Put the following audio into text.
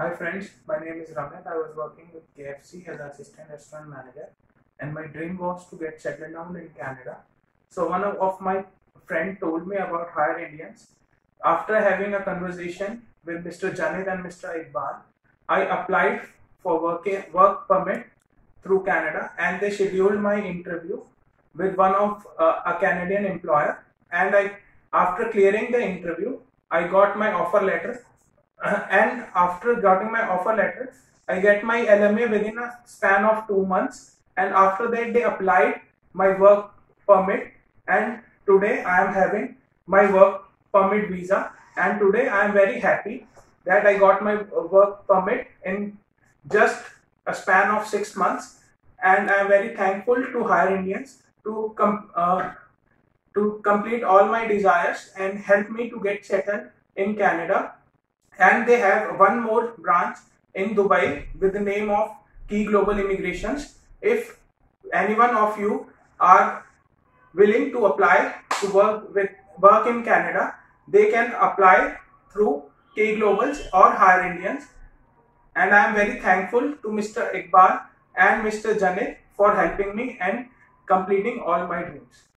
Hi friends, my name is Ramit. I was working with KFC as assistant restaurant manager and my dream was to get settled down in Canada. So one of, my friend told me about Hire Indians. After having a conversation with Mr. Janit and Mr. Iqbal, I applied for work, work permit through Canada and they scheduled my interview with one of uh, a Canadian employer and I after clearing the interview I got my offer letter and after getting my offer letter, I get my LMIA within a span of two months. And after that, they applied my work permit. And today, I am having my work permit visa. And today, I am very happy that I got my work permit in just a span of six months. And I am very thankful to Hire Indians to come. Uh, to complete all my desires and help me to get settled in Canada and they have one more branch in Dubai with the name of Key Global Immigrations. If any one of you are willing to apply to work with work in Canada, they can apply through Key Globals or Hire Indians. And I am very thankful to Mr. Iqbal and Mr. Janit for helping me and completing all my dreams.